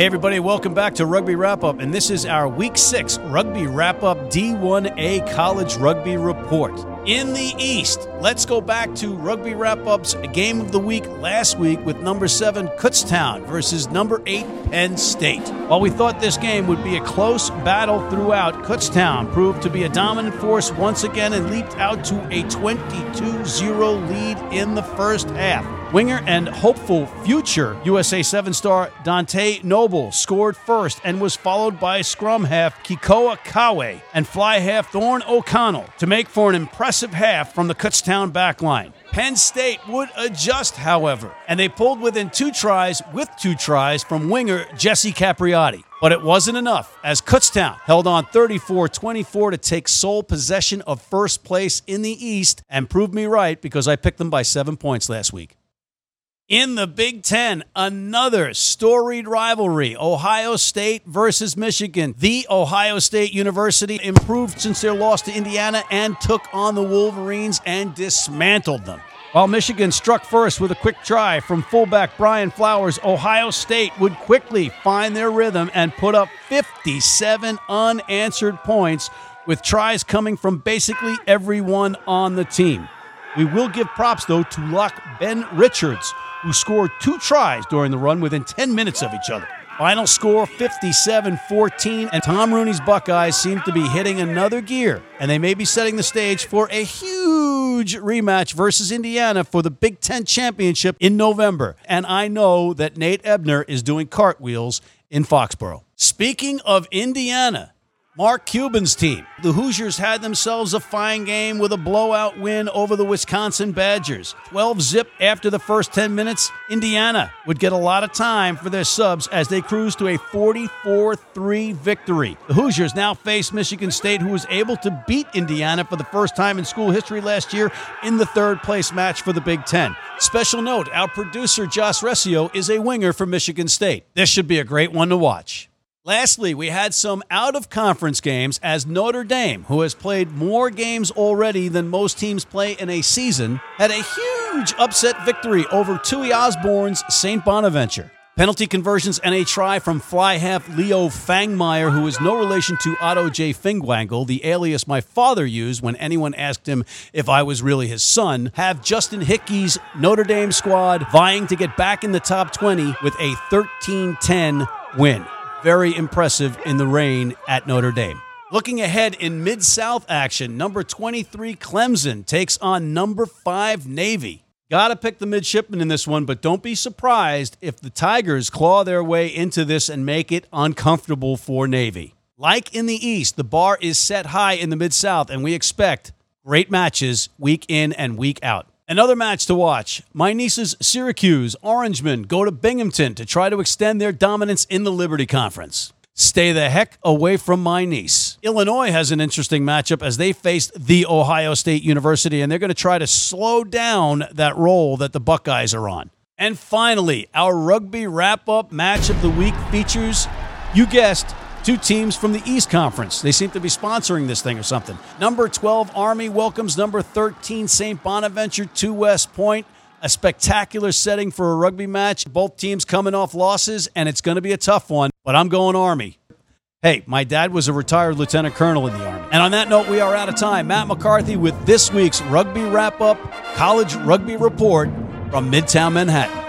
Hey, everybody, welcome back to Rugby Wrap Up, and this is our Week 6 Rugby Wrap Up D1A College Rugby Report. In the East, let's go back to Rugby Wrap Up's game of the week last week with number 7 Kutztown versus number 8 Penn State. While we thought this game would be a close battle throughout, Kutztown proved to be a dominant force once again and leaped out to a 22 0 lead in the first half. Winger and hopeful future USA 7 star Dante Noble scored first and was followed by scrum half Kikoa Kawe and fly half Thorn O'Connell to make for an impressive half from the Kutztown backline. Penn State would adjust, however, and they pulled within two tries with two tries from winger Jesse Capriati. But it wasn't enough as Kutztown held on 34 24 to take sole possession of first place in the East and proved me right because I picked them by seven points last week. In the Big Ten, another storied rivalry Ohio State versus Michigan. The Ohio State University improved since their loss to Indiana and took on the Wolverines and dismantled them. While Michigan struck first with a quick try from fullback Brian Flowers, Ohio State would quickly find their rhythm and put up 57 unanswered points, with tries coming from basically everyone on the team. We will give props, though, to lock Ben Richards who scored two tries during the run within 10 minutes of each other. Final score 57 14, and Tom Rooney's Buckeyes seem to be hitting another gear, and they may be setting the stage for a huge rematch versus Indiana for the Big Ten championship in November. And I know that Nate Ebner is doing cartwheels in Foxborough. Speaking of Indiana, Mark Cuban's team. The Hoosiers had themselves a fine game with a blowout win over the Wisconsin Badgers. 12 zip after the first 10 minutes. Indiana would get a lot of time for their subs as they cruised to a 44 3 victory. The Hoosiers now face Michigan State, who was able to beat Indiana for the first time in school history last year in the third place match for the Big Ten. Special note our producer, Josh Resio, is a winger for Michigan State. This should be a great one to watch. Lastly, we had some out of conference games as Notre Dame, who has played more games already than most teams play in a season, had a huge upset victory over Tui Osborne's St. Bonaventure. Penalty conversions and a try from fly half Leo Fangmeyer, who is no relation to Otto J. Fingwangle, the alias my father used when anyone asked him if I was really his son, have Justin Hickey's Notre Dame squad vying to get back in the top 20 with a 13 10 win very impressive in the rain at Notre Dame. Looking ahead in Mid South action, number 23 Clemson takes on number 5 Navy. Gotta pick the midshipmen in this one, but don't be surprised if the Tigers claw their way into this and make it uncomfortable for Navy. Like in the East, the bar is set high in the Mid South, and we expect great matches week in and week out. Another match to watch. My nieces Syracuse, Orangemen go to Binghamton to try to extend their dominance in the Liberty Conference. Stay the heck away from my niece. Illinois has an interesting matchup as they face the Ohio State University, and they're going to try to slow down that roll that the Buckeyes are on. And finally, our rugby wrap up match of the week features, you guessed, two teams from the East Conference. They seem to be sponsoring this thing or something. Number 12 Army welcomes number 13 St. Bonaventure to West Point. A spectacular setting for a rugby match. Both teams coming off losses, and it's going to be a tough one, but I'm going Army. Hey, my dad was a retired lieutenant colonel in the Army. And on that note, we are out of time. Matt McCarthy with this week's Rugby Wrap Up College Rugby Report from Midtown Manhattan.